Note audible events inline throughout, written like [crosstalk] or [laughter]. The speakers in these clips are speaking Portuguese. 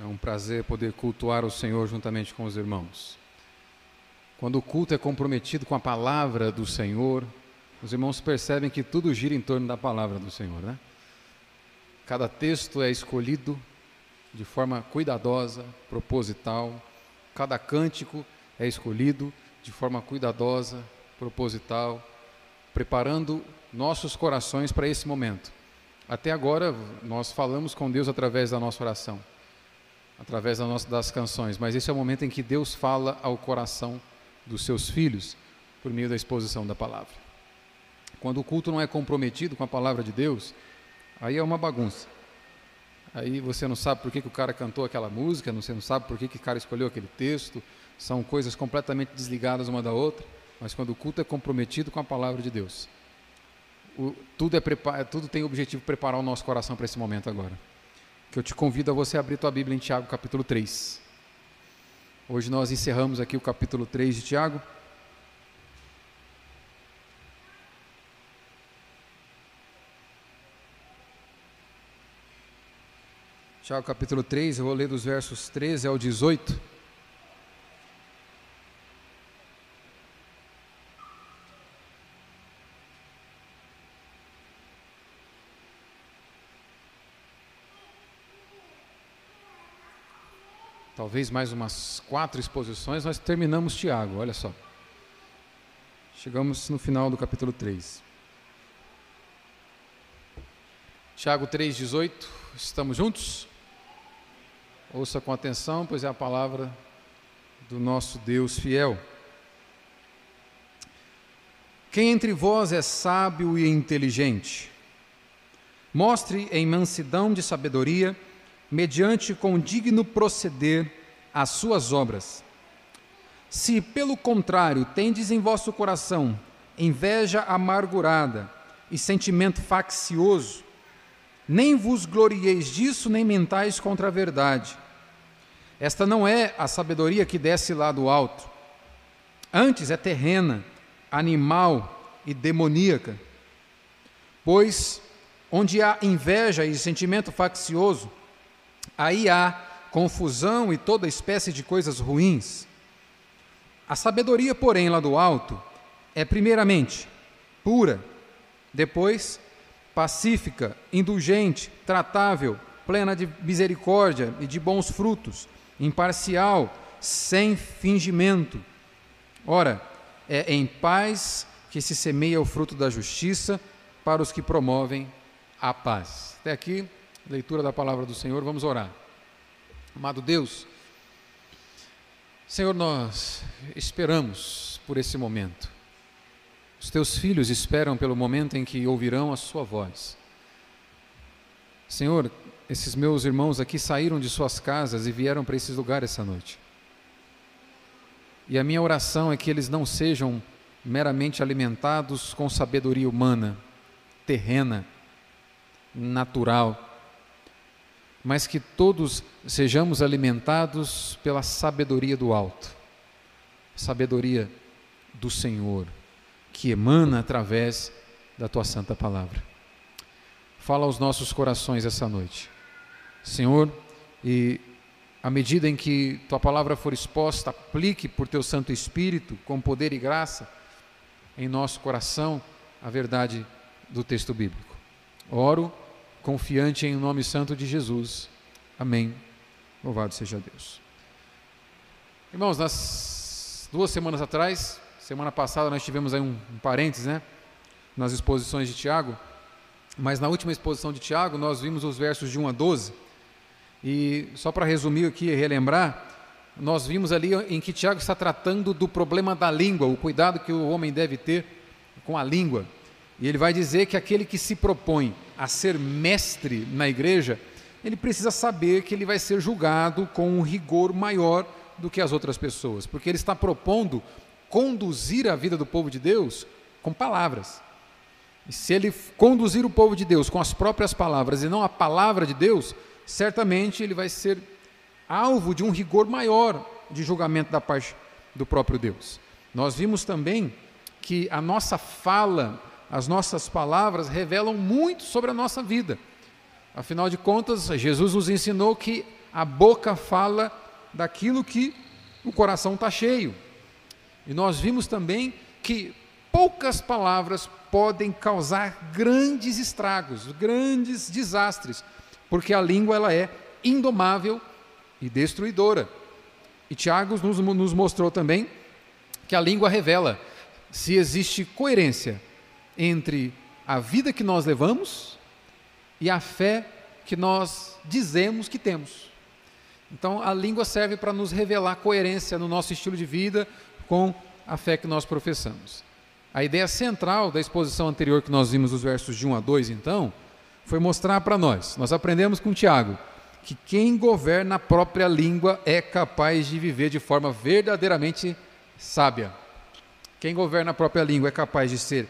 É um prazer poder cultuar o Senhor juntamente com os irmãos. Quando o culto é comprometido com a palavra do Senhor, os irmãos percebem que tudo gira em torno da palavra do Senhor, né? Cada texto é escolhido de forma cuidadosa, proposital. Cada cântico é escolhido de forma cuidadosa, proposital, preparando nossos corações para esse momento. Até agora, nós falamos com Deus através da nossa oração através das canções, mas esse é o momento em que Deus fala ao coração dos seus filhos por meio da exposição da palavra. Quando o culto não é comprometido com a palavra de Deus, aí é uma bagunça. Aí você não sabe por que, que o cara cantou aquela música, você não sabe por que, que o cara escolheu aquele texto, são coisas completamente desligadas uma da outra, mas quando o culto é comprometido com a palavra de Deus, o, tudo, é, tudo tem o objetivo de preparar o nosso coração para esse momento agora que eu te convido a você abrir tua Bíblia em Tiago capítulo 3. Hoje nós encerramos aqui o capítulo 3 de Tiago. Tiago capítulo 3, eu vou ler dos versos 13 ao 18. Talvez mais umas quatro exposições, nós terminamos Tiago, olha só. Chegamos no final do capítulo 3. Tiago 3,18, estamos juntos? Ouça com atenção, pois é a palavra do nosso Deus fiel. Quem entre vós é sábio e inteligente? Mostre em mansidão de sabedoria mediante com digno proceder as suas obras. Se, pelo contrário, tendes em vosso coração inveja amargurada e sentimento faccioso, nem vos glorieis disso, nem mentais contra a verdade. Esta não é a sabedoria que desce lá do alto. Antes é terrena, animal e demoníaca. Pois, onde há inveja e sentimento faccioso, aí há confusão e toda espécie de coisas ruins. A sabedoria, porém, lá do alto, é primeiramente pura, depois pacífica, indulgente, tratável, plena de misericórdia e de bons frutos, imparcial, sem fingimento. Ora, é em paz que se semeia o fruto da justiça para os que promovem a paz. Até aqui leitura da palavra do Senhor, vamos orar. Amado Deus, Senhor, nós esperamos por esse momento. Os teus filhos esperam pelo momento em que ouvirão a sua voz. Senhor, esses meus irmãos aqui saíram de suas casas e vieram para esses lugares essa noite. E a minha oração é que eles não sejam meramente alimentados com sabedoria humana, terrena, natural, mas que todos sejamos alimentados pela sabedoria do alto, sabedoria do Senhor, que emana através da tua santa palavra. Fala aos nossos corações essa noite, Senhor, e à medida em que tua palavra for exposta, aplique por teu Santo Espírito, com poder e graça, em nosso coração, a verdade do texto bíblico. Oro confiante em nome santo de Jesus. Amém. Louvado seja Deus. Irmãos, nas duas semanas atrás, semana passada nós tivemos aí um, um parênteses, né? Nas exposições de Tiago, mas na última exposição de Tiago nós vimos os versos de 1 a 12. E só para resumir aqui e relembrar, nós vimos ali em que Tiago está tratando do problema da língua, o cuidado que o homem deve ter com a língua. E ele vai dizer que aquele que se propõe a ser mestre na igreja, ele precisa saber que ele vai ser julgado com um rigor maior do que as outras pessoas, porque ele está propondo conduzir a vida do povo de Deus com palavras. E se ele conduzir o povo de Deus com as próprias palavras e não a palavra de Deus, certamente ele vai ser alvo de um rigor maior de julgamento da parte do próprio Deus. Nós vimos também que a nossa fala as nossas palavras revelam muito sobre a nossa vida. Afinal de contas, Jesus nos ensinou que a boca fala daquilo que o coração está cheio. E nós vimos também que poucas palavras podem causar grandes estragos, grandes desastres, porque a língua ela é indomável e destruidora. E Tiago nos, nos mostrou também que a língua revela se existe coerência entre a vida que nós levamos e a fé que nós dizemos que temos. Então, a língua serve para nos revelar coerência no nosso estilo de vida com a fé que nós professamos. A ideia central da exposição anterior que nós vimos nos versos de 1 a 2, então, foi mostrar para nós. Nós aprendemos com Tiago que quem governa a própria língua é capaz de viver de forma verdadeiramente sábia. Quem governa a própria língua é capaz de ser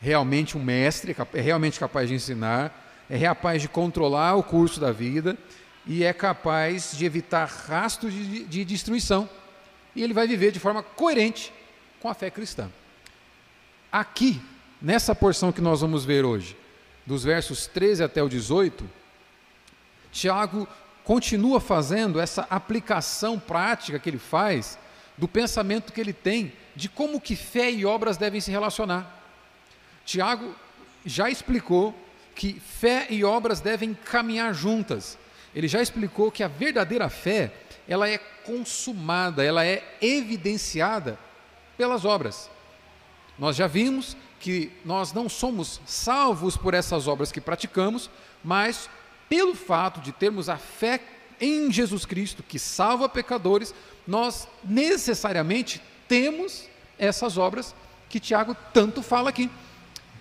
realmente um mestre, é realmente capaz de ensinar, é capaz de controlar o curso da vida e é capaz de evitar rastros de, de destruição. E ele vai viver de forma coerente com a fé cristã. Aqui, nessa porção que nós vamos ver hoje, dos versos 13 até o 18, Tiago continua fazendo essa aplicação prática que ele faz do pensamento que ele tem de como que fé e obras devem se relacionar. Tiago já explicou que fé e obras devem caminhar juntas. Ele já explicou que a verdadeira fé, ela é consumada, ela é evidenciada pelas obras. Nós já vimos que nós não somos salvos por essas obras que praticamos, mas pelo fato de termos a fé em Jesus Cristo, que salva pecadores, nós necessariamente temos essas obras que Tiago tanto fala aqui.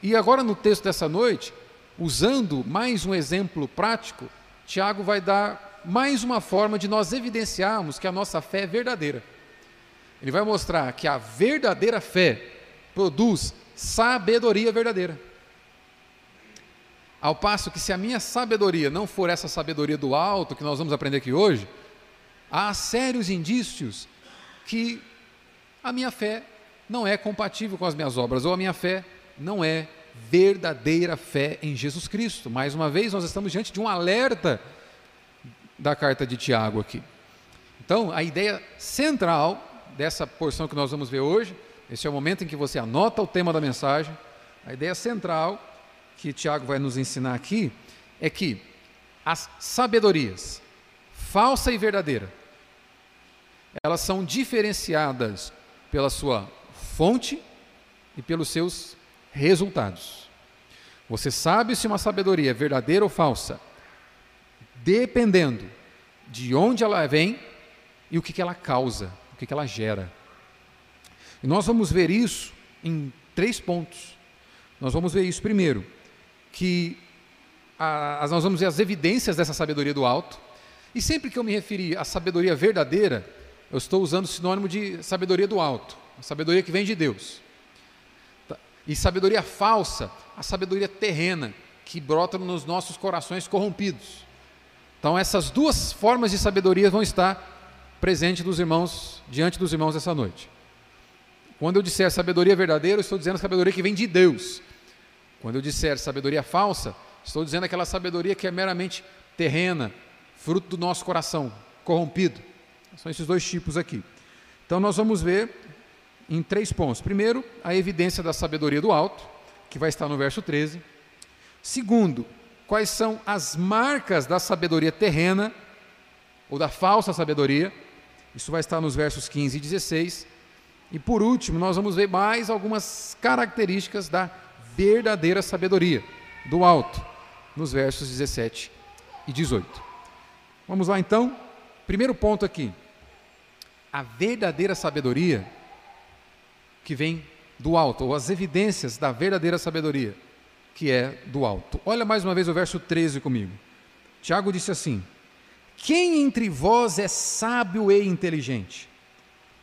E agora no texto dessa noite, usando mais um exemplo prático, Tiago vai dar mais uma forma de nós evidenciarmos que a nossa fé é verdadeira. Ele vai mostrar que a verdadeira fé produz sabedoria verdadeira. Ao passo que, se a minha sabedoria não for essa sabedoria do alto que nós vamos aprender aqui hoje, há sérios indícios que a minha fé não é compatível com as minhas obras, ou a minha fé não é verdadeira fé em Jesus Cristo. Mais uma vez, nós estamos diante de um alerta da carta de Tiago aqui. Então, a ideia central dessa porção que nós vamos ver hoje, esse é o momento em que você anota o tema da mensagem. A ideia central que Tiago vai nos ensinar aqui é que as sabedorias, falsa e verdadeira, elas são diferenciadas pela sua fonte e pelos seus resultados. Você sabe se uma sabedoria é verdadeira ou falsa, dependendo de onde ela vem e o que, que ela causa, o que, que ela gera. E nós vamos ver isso em três pontos. Nós vamos ver isso primeiro, que a, nós vamos ver as evidências dessa sabedoria do alto. E sempre que eu me referir à sabedoria verdadeira, eu estou usando o sinônimo de sabedoria do alto, a sabedoria que vem de Deus. E sabedoria falsa, a sabedoria terrena, que brota nos nossos corações corrompidos. Então, essas duas formas de sabedoria vão estar presentes dos irmãos, diante dos irmãos essa noite. Quando eu disser sabedoria verdadeira, eu estou dizendo sabedoria que vem de Deus, quando eu disser sabedoria falsa, estou dizendo aquela sabedoria que é meramente terrena, fruto do nosso coração, corrompido. São esses dois tipos aqui. Então nós vamos ver em três pontos. Primeiro, a evidência da sabedoria do alto, que vai estar no verso 13. Segundo, quais são as marcas da sabedoria terrena ou da falsa sabedoria. Isso vai estar nos versos 15 e 16. E por último, nós vamos ver mais algumas características da verdadeira sabedoria do alto, nos versos 17 e 18. Vamos lá então. Primeiro ponto aqui. A verdadeira sabedoria que vem do alto, ou as evidências da verdadeira sabedoria que é do alto. Olha mais uma vez o verso 13 comigo. Tiago disse assim: Quem entre vós é sábio e inteligente?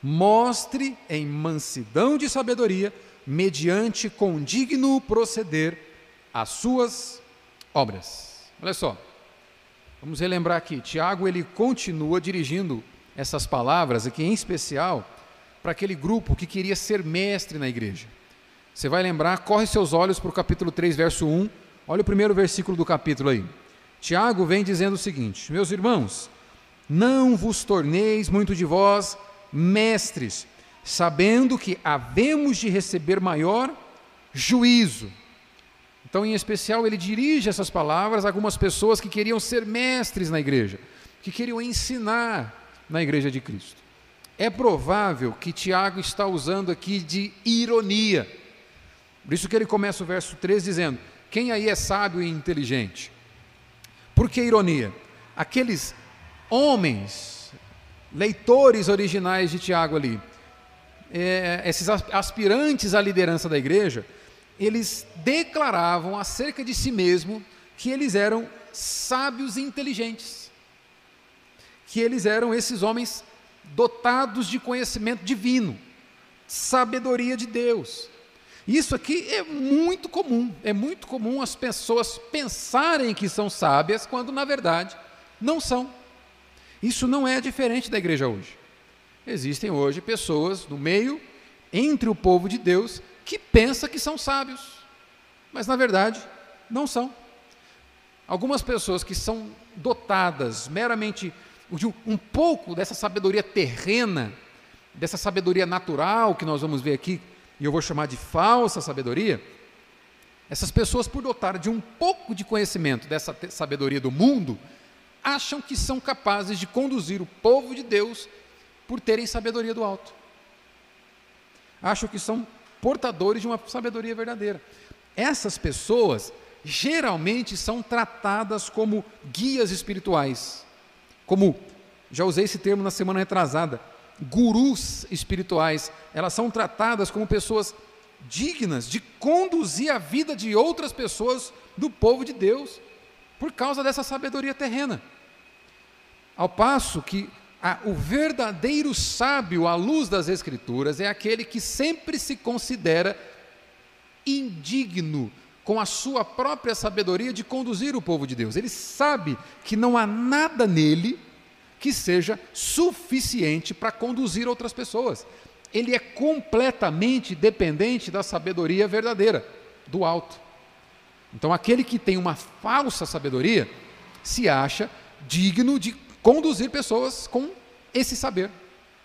Mostre em mansidão de sabedoria mediante condigno proceder as suas obras. Olha só, vamos relembrar aqui, Tiago ele continua dirigindo essas palavras aqui, em especial, para aquele grupo que queria ser mestre na igreja. Você vai lembrar, corre seus olhos para o capítulo 3, verso 1, olha o primeiro versículo do capítulo aí. Tiago vem dizendo o seguinte: Meus irmãos, não vos torneis muito de vós mestres, sabendo que havemos de receber maior juízo. Então, em especial, ele dirige essas palavras a algumas pessoas que queriam ser mestres na igreja, que queriam ensinar na igreja de Cristo. É provável que Tiago está usando aqui de ironia. Por isso que ele começa o verso 3 dizendo: Quem aí é sábio e inteligente? Por que ironia? Aqueles homens, leitores originais de Tiago ali, é, esses aspirantes à liderança da igreja, eles declaravam acerca de si mesmo que eles eram sábios e inteligentes, que eles eram esses homens dotados de conhecimento divino, sabedoria de Deus. Isso aqui é muito comum, é muito comum as pessoas pensarem que são sábias quando na verdade não são. Isso não é diferente da igreja hoje. Existem hoje pessoas no meio, entre o povo de Deus, que pensa que são sábios, mas na verdade não são. Algumas pessoas que são dotadas meramente de um pouco dessa sabedoria terrena, dessa sabedoria natural que nós vamos ver aqui, e eu vou chamar de falsa sabedoria, essas pessoas, por dotar de um pouco de conhecimento dessa sabedoria do mundo, acham que são capazes de conduzir o povo de Deus por terem sabedoria do alto. Acham que são portadores de uma sabedoria verdadeira. Essas pessoas geralmente são tratadas como guias espirituais, como já usei esse termo na semana retrasada, gurus espirituais. Elas são tratadas como pessoas dignas de conduzir a vida de outras pessoas do povo de Deus, por causa dessa sabedoria terrena. Ao passo que a, o verdadeiro sábio à luz das Escrituras é aquele que sempre se considera indigno com a sua própria sabedoria de conduzir o povo de Deus. Ele sabe que não há nada nele que seja suficiente para conduzir outras pessoas. Ele é completamente dependente da sabedoria verdadeira, do alto. Então, aquele que tem uma falsa sabedoria se acha digno de conduzir pessoas com esse saber,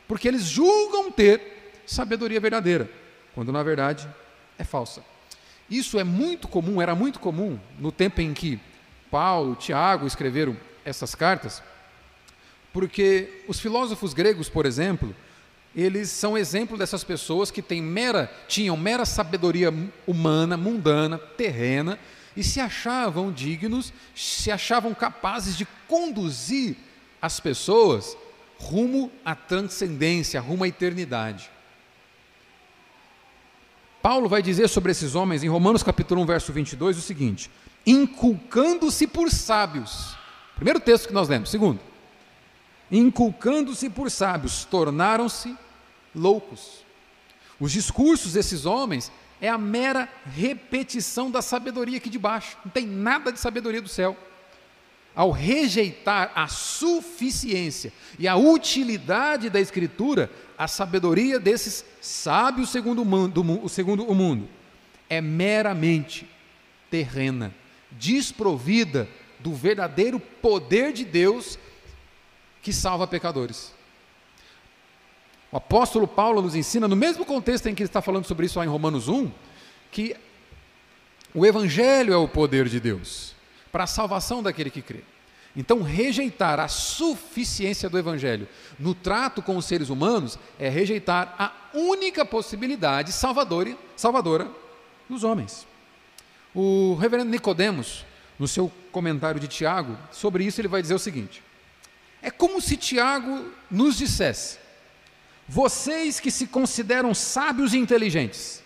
porque eles julgam ter sabedoria verdadeira, quando na verdade é falsa. Isso é muito comum, era muito comum no tempo em que Paulo, Tiago escreveram essas cartas, porque os filósofos gregos, por exemplo, eles são exemplo dessas pessoas que têm mera, tinham mera sabedoria humana, mundana, terrena, e se achavam dignos, se achavam capazes de conduzir as pessoas rumo à transcendência, rumo à eternidade. Paulo vai dizer sobre esses homens em Romanos capítulo 1, verso 22 o seguinte: inculcando-se por sábios. Primeiro texto que nós lemos. Segundo, inculcando-se por sábios, tornaram-se loucos. Os discursos desses homens é a mera repetição da sabedoria aqui de baixo. Não tem nada de sabedoria do céu ao rejeitar a suficiência e a utilidade da Escritura, a sabedoria desses sábios segundo o mundo, segundo o mundo é meramente terrena, desprovida do verdadeiro poder de Deus que salva pecadores. O apóstolo Paulo nos ensina, no mesmo contexto em que ele está falando sobre isso lá em Romanos 1, que o Evangelho é o poder de Deus para a salvação daquele que crê. Então, rejeitar a suficiência do Evangelho no trato com os seres humanos é rejeitar a única possibilidade salvadora, salvadora dos homens. O reverendo Nicodemos, no seu comentário de Tiago, sobre isso ele vai dizer o seguinte: é como se Tiago nos dissesse: vocês que se consideram sábios e inteligentes,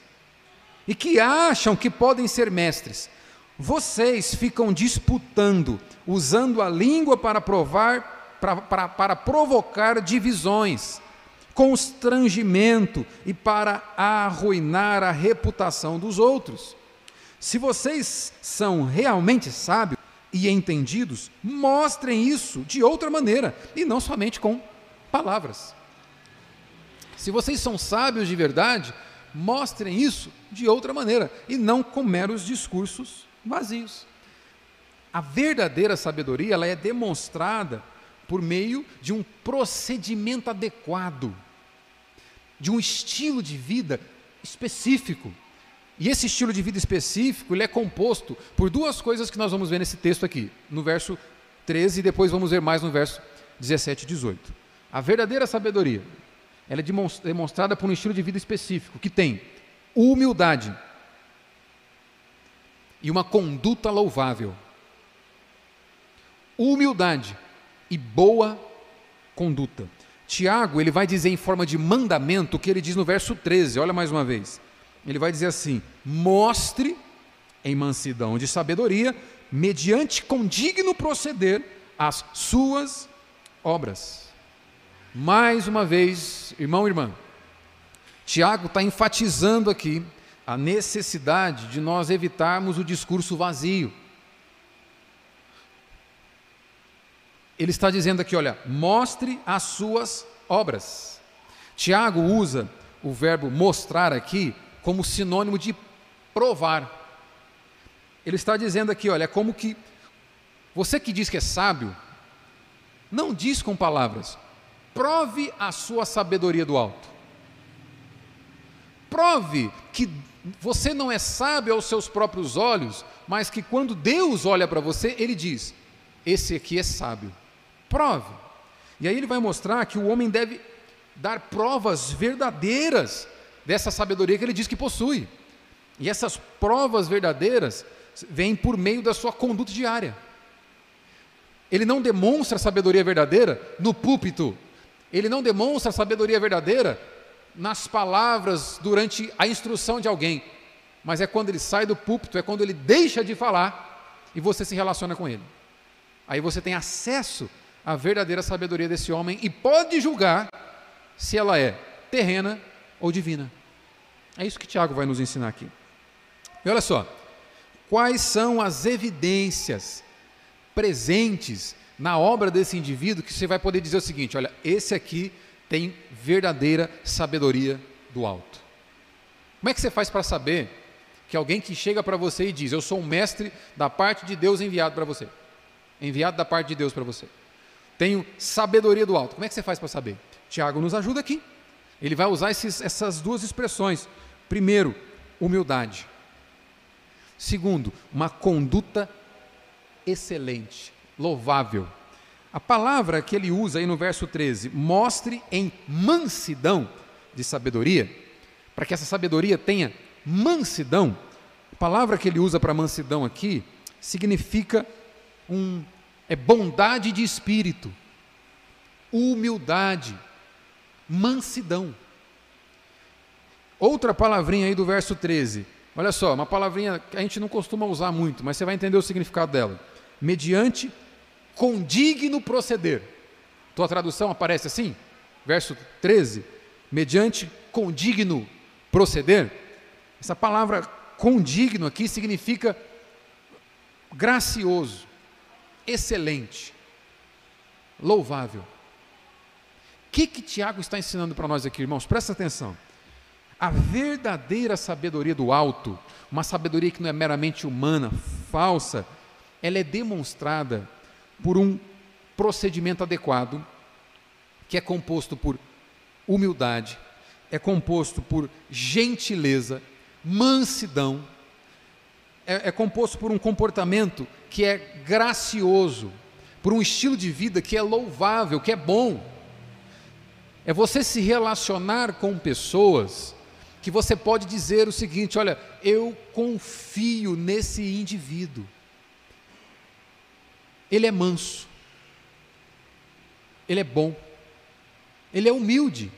e que acham que podem ser mestres, vocês ficam disputando, usando a língua para provar, para, para, para provocar divisões, constrangimento e para arruinar a reputação dos outros. Se vocês são realmente sábios e entendidos, mostrem isso de outra maneira e não somente com palavras. Se vocês são sábios de verdade, mostrem isso de outra maneira e não com meros discursos vazios. A verdadeira sabedoria ela é demonstrada por meio de um procedimento adequado, de um estilo de vida específico. E esse estilo de vida específico, ele é composto por duas coisas que nós vamos ver nesse texto aqui, no verso 13 e depois vamos ver mais no verso 17 e 18. A verdadeira sabedoria, ela é demonstrada por um estilo de vida específico, que tem humildade e uma conduta louvável. Humildade e boa conduta. Tiago, ele vai dizer em forma de mandamento o que ele diz no verso 13, olha mais uma vez. Ele vai dizer assim: mostre em mansidão de sabedoria, mediante condigno proceder, as suas obras. Mais uma vez, irmão e irmã, Tiago está enfatizando aqui a necessidade de nós evitarmos o discurso vazio. Ele está dizendo aqui, olha, mostre as suas obras. Tiago usa o verbo mostrar aqui como sinônimo de provar. Ele está dizendo aqui, olha, é como que você que diz que é sábio, não diz com palavras, Prove a sua sabedoria do alto. Prove que você não é sábio aos seus próprios olhos, mas que quando Deus olha para você, Ele diz: Esse aqui é sábio. Prove. E aí ele vai mostrar que o homem deve dar provas verdadeiras dessa sabedoria que ele diz que possui. E essas provas verdadeiras vêm por meio da sua conduta diária. Ele não demonstra sabedoria verdadeira no púlpito, ele não demonstra sabedoria verdadeira nas palavras durante a instrução de alguém, mas é quando ele sai do púlpito, é quando ele deixa de falar e você se relaciona com ele. Aí você tem acesso à verdadeira sabedoria desse homem e pode julgar se ela é terrena ou divina. É isso que Tiago vai nos ensinar aqui. E olha só, quais são as evidências presentes na obra desse indivíduo que você vai poder dizer o seguinte: olha, esse aqui tem verdadeira sabedoria do alto. Como é que você faz para saber que alguém que chega para você e diz: Eu sou um mestre da parte de Deus enviado para você, enviado da parte de Deus para você, tenho sabedoria do alto. Como é que você faz para saber? Tiago nos ajuda aqui. Ele vai usar esses, essas duas expressões. Primeiro, humildade. Segundo, uma conduta excelente louvável. A palavra que ele usa aí no verso 13, mostre em mansidão de sabedoria, para que essa sabedoria tenha mansidão. A palavra que ele usa para mansidão aqui significa um é bondade de espírito, humildade, mansidão. Outra palavrinha aí do verso 13. Olha só, uma palavrinha que a gente não costuma usar muito, mas você vai entender o significado dela. Mediante condigno proceder. Tua tradução aparece assim? Verso 13. Mediante condigno proceder. Essa palavra condigno aqui significa gracioso, excelente, louvável. O que, que Tiago está ensinando para nós aqui, irmãos? Presta atenção. A verdadeira sabedoria do alto, uma sabedoria que não é meramente humana, falsa, ela é demonstrada por um procedimento adequado, que é composto por humildade, é composto por gentileza, mansidão, é, é, composto por um comportamento que é gracioso, por um estilo de vida que é louvável, que é bom. É você se relacionar com pessoas que você pode dizer o seguinte: olha, eu confio nesse indivíduo ele é manso, ele é bom, ele é humilde.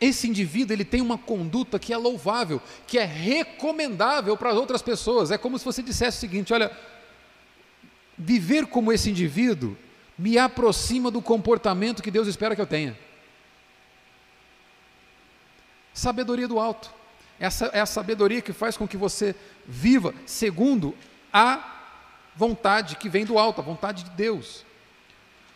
Esse indivíduo ele tem uma conduta que é louvável, que é recomendável para as outras pessoas. É como se você dissesse o seguinte: olha, viver como esse indivíduo me aproxima do comportamento que Deus espera que eu tenha. Sabedoria do alto. Essa é a sabedoria que faz com que você viva segundo a vontade que vem do alto, a vontade de Deus.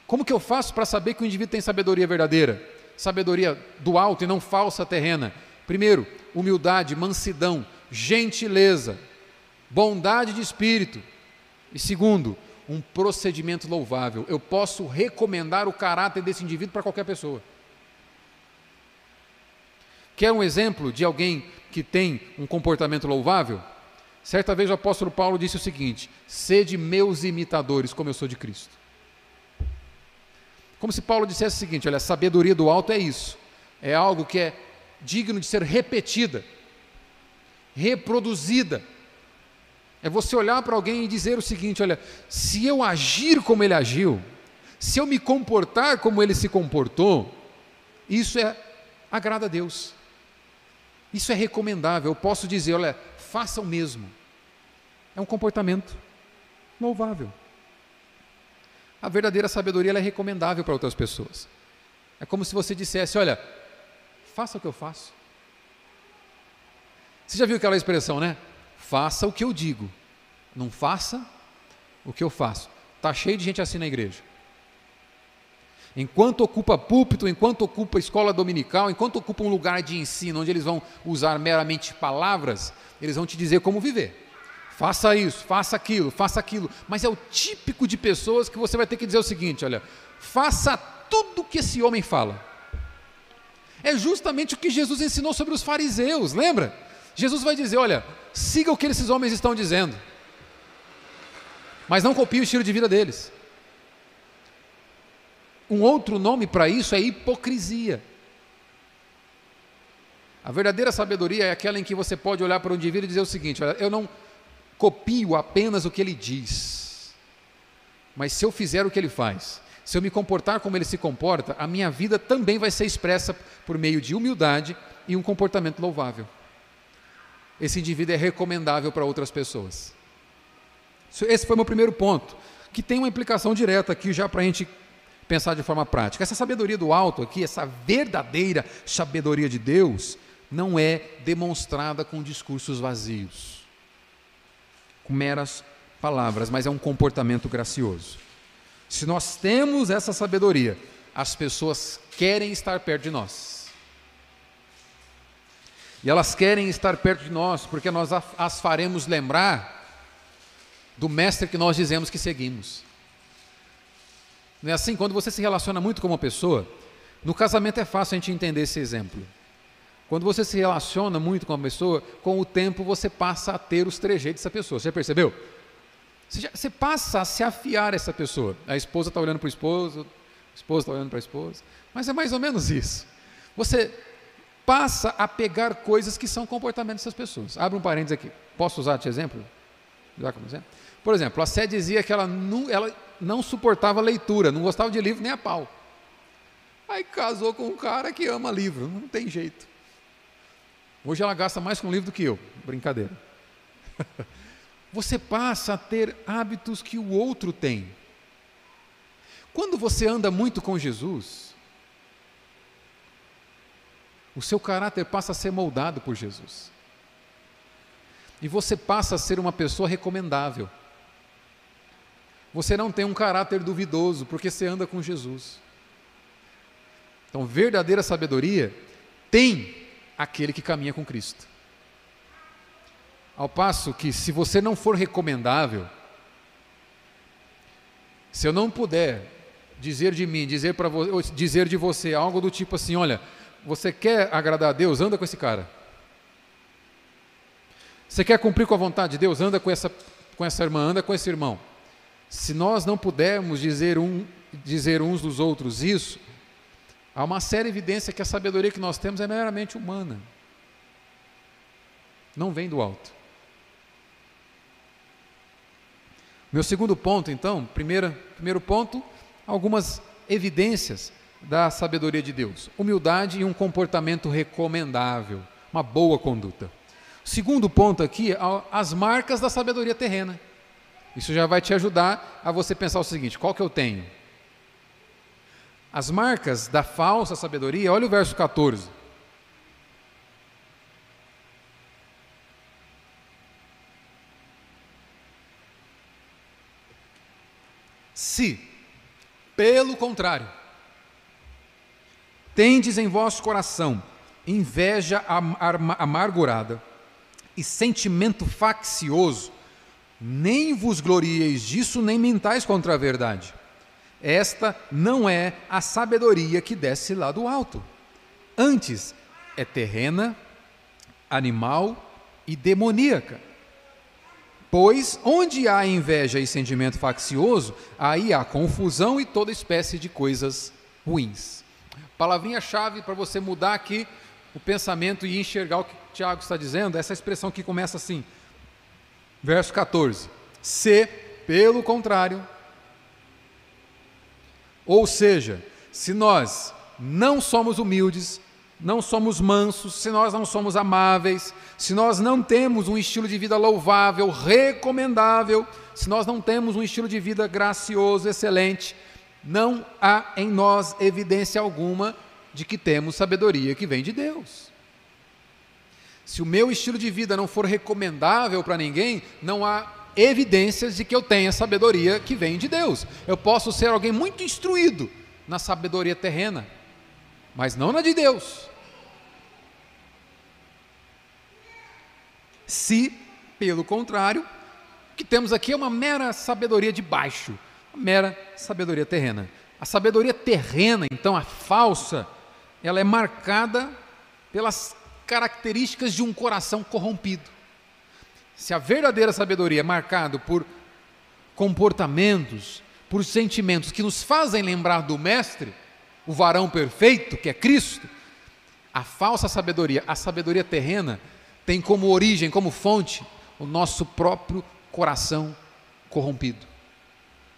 Como que eu faço para saber que o indivíduo tem sabedoria verdadeira? Sabedoria do alto e não falsa terrena. Primeiro, humildade, mansidão, gentileza, bondade de espírito. E segundo, um procedimento louvável. Eu posso recomendar o caráter desse indivíduo para qualquer pessoa. Quer um exemplo de alguém que tem um comportamento louvável? Certa vez o apóstolo Paulo disse o seguinte: Sede meus imitadores, como eu sou de Cristo. Como se Paulo dissesse o seguinte: olha, a sabedoria do alto é isso, é algo que é digno de ser repetida, reproduzida. É você olhar para alguém e dizer o seguinte: olha, se eu agir como ele agiu, se eu me comportar como ele se comportou, isso é agrada a Deus. Isso é recomendável. Eu posso dizer, olha, faça o mesmo. É um comportamento louvável. A verdadeira sabedoria é recomendável para outras pessoas. É como se você dissesse: Olha, faça o que eu faço. Você já viu aquela expressão, né? Faça o que eu digo, não faça o que eu faço. Está cheio de gente assim na igreja. Enquanto ocupa púlpito, enquanto ocupa escola dominical, enquanto ocupa um lugar de ensino onde eles vão usar meramente palavras, eles vão te dizer como viver. Faça isso, faça aquilo, faça aquilo. Mas é o típico de pessoas que você vai ter que dizer o seguinte: olha, faça tudo o que esse homem fala. É justamente o que Jesus ensinou sobre os fariseus, lembra? Jesus vai dizer: olha, siga o que esses homens estão dizendo, mas não copie o estilo de vida deles. Um outro nome para isso é hipocrisia. A verdadeira sabedoria é aquela em que você pode olhar para o indivíduo e dizer o seguinte: olha, eu não copio apenas o que ele diz. Mas se eu fizer o que ele faz, se eu me comportar como ele se comporta, a minha vida também vai ser expressa por meio de humildade e um comportamento louvável. Esse indivíduo é recomendável para outras pessoas. Esse foi o meu primeiro ponto, que tem uma implicação direta aqui já para a gente pensar de forma prática. Essa sabedoria do alto aqui, essa verdadeira sabedoria de Deus, não é demonstrada com discursos vazios com meras palavras, mas é um comportamento gracioso. Se nós temos essa sabedoria, as pessoas querem estar perto de nós. E elas querem estar perto de nós porque nós as faremos lembrar do mestre que nós dizemos que seguimos. Não é assim? Quando você se relaciona muito com uma pessoa, no casamento é fácil a gente entender esse exemplo. Quando você se relaciona muito com uma pessoa, com o tempo você passa a ter os trejeitos dessa pessoa. Você já percebeu? Você, já, você passa a se afiar essa pessoa. A esposa está olhando para o esposo, a esposa está olhando para a esposa. Mas é mais ou menos isso. Você passa a pegar coisas que são comportamentos dessas pessoas. Abre um parênteses aqui. Posso usar de exemplo? Por exemplo, a Sé dizia que ela não, ela não suportava leitura, não gostava de livro nem a pau. Aí casou com um cara que ama livro, não tem jeito. Hoje ela gasta mais com livro do que eu. Brincadeira. [laughs] Você passa a ter hábitos que o outro tem. Quando você anda muito com Jesus, o seu caráter passa a ser moldado por Jesus. E você passa a ser uma pessoa recomendável. Você não tem um caráter duvidoso, porque você anda com Jesus. Então, verdadeira sabedoria tem aquele que caminha com Cristo. Ao passo que, se você não for recomendável, se eu não puder dizer de mim, dizer, para dizer de você algo do tipo assim: olha, você quer agradar a Deus? Anda com esse cara. Você quer cumprir com a vontade de Deus? Anda com essa, com essa irmã, anda com esse irmão. Se nós não pudermos dizer, um, dizer uns dos outros isso, Há uma séria evidência que a sabedoria que nós temos é meramente humana. Não vem do alto. Meu segundo ponto, então, primeira, primeiro ponto, algumas evidências da sabedoria de Deus: humildade e um comportamento recomendável, uma boa conduta. Segundo ponto aqui, as marcas da sabedoria terrena. Isso já vai te ajudar a você pensar o seguinte: qual que eu tenho? As marcas da falsa sabedoria, olha o verso 14. Se, pelo contrário, tendes em vosso coração inveja amargurada e sentimento faccioso Nem vos glorieis disso, nem mentais contra a verdade. Esta não é a sabedoria que desce lá do alto. Antes, é terrena, animal e demoníaca. Pois onde há inveja e sentimento faccioso, aí há confusão e toda espécie de coisas ruins. Palavrinha-chave para você mudar aqui o pensamento e enxergar o que Tiago está dizendo, essa expressão que começa assim, verso 14: Se, pelo contrário, ou seja, se nós não somos humildes, não somos mansos, se nós não somos amáveis, se nós não temos um estilo de vida louvável, recomendável, se nós não temos um estilo de vida gracioso, excelente, não há em nós evidência alguma de que temos sabedoria que vem de Deus. Se o meu estilo de vida não for recomendável para ninguém, não há evidências de que eu tenha sabedoria que vem de Deus. Eu posso ser alguém muito instruído na sabedoria terrena, mas não na de Deus. Se, pelo contrário, o que temos aqui é uma mera sabedoria de baixo, uma mera sabedoria terrena. A sabedoria terrena, então, a falsa, ela é marcada pelas características de um coração corrompido. Se a verdadeira sabedoria é marcada por comportamentos, por sentimentos que nos fazem lembrar do Mestre, o varão perfeito, que é Cristo, a falsa sabedoria, a sabedoria terrena, tem como origem, como fonte, o nosso próprio coração corrompido,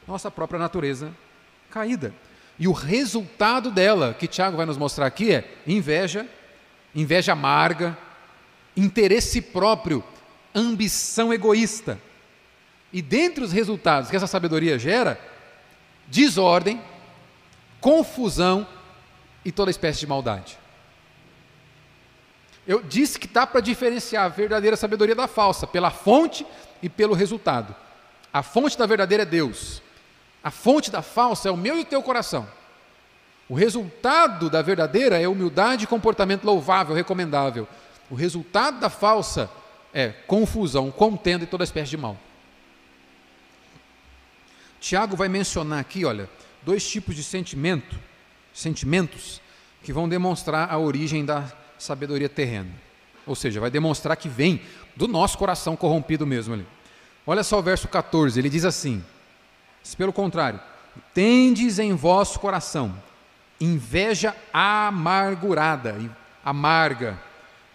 nossa própria natureza caída. E o resultado dela, que Tiago vai nos mostrar aqui, é inveja, inveja amarga, interesse próprio, ambição egoísta. E dentre os resultados que essa sabedoria gera, desordem, confusão e toda espécie de maldade. Eu disse que dá para diferenciar a verdadeira sabedoria da falsa, pela fonte e pelo resultado. A fonte da verdadeira é Deus. A fonte da falsa é o meu e o teu coração. O resultado da verdadeira é humildade e comportamento louvável, recomendável. O resultado da falsa é confusão, contenda e toda espécie de mal. Tiago vai mencionar aqui, olha, dois tipos de sentimento, sentimentos que vão demonstrar a origem da sabedoria terrena. Ou seja, vai demonstrar que vem do nosso coração corrompido mesmo ali. Olha só o verso 14, ele diz assim: pelo contrário, tendes em vosso coração inveja amargurada, amarga,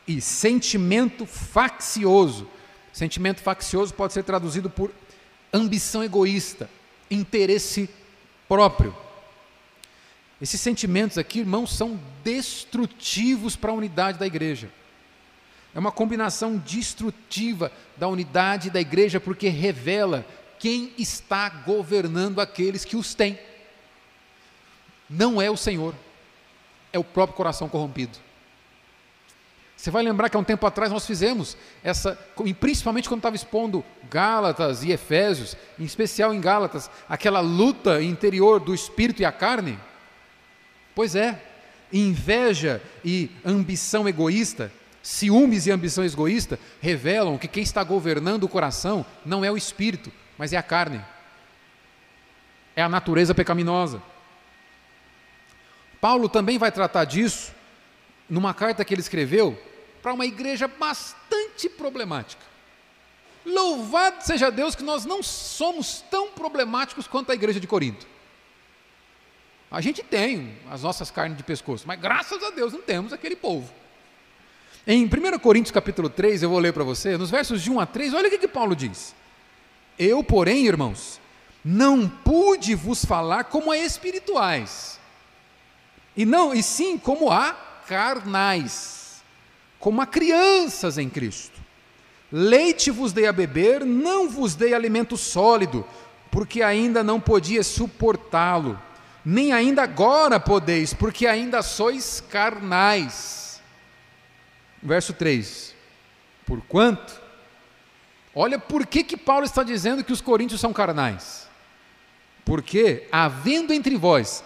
e sentimento faccioso. Sentimento faccioso pode ser traduzido por ambição egoísta, interesse próprio. Esses sentimentos aqui, irmãos, são destrutivos para a unidade da igreja. É uma combinação destrutiva da unidade da igreja, porque revela quem está governando aqueles que os têm. Não é o Senhor, é o próprio coração corrompido. Você vai lembrar que há um tempo atrás nós fizemos essa, principalmente quando estava expondo Gálatas e Efésios, em especial em Gálatas, aquela luta interior do espírito e a carne. Pois é, inveja e ambição egoísta, ciúmes e ambição egoísta revelam que quem está governando o coração não é o espírito, mas é a carne. É a natureza pecaminosa. Paulo também vai tratar disso numa carta que ele escreveu para uma igreja bastante problemática. Louvado seja Deus que nós não somos tão problemáticos quanto a igreja de Corinto. A gente tem as nossas carnes de pescoço, mas graças a Deus não temos aquele povo. Em 1 Coríntios capítulo 3, eu vou ler para você, nos versos de 1 a 3, olha o que, que Paulo diz. Eu, porém, irmãos, não pude vos falar como a espirituais, e não, e sim como a carnais, como a crianças em Cristo. Leite vos dei a beber, não vos dei alimento sólido, porque ainda não podia suportá-lo, nem ainda agora podeis, porque ainda sois carnais. Verso 3: Porquanto, olha por que, que Paulo está dizendo que os coríntios são carnais. Porque, havendo entre vós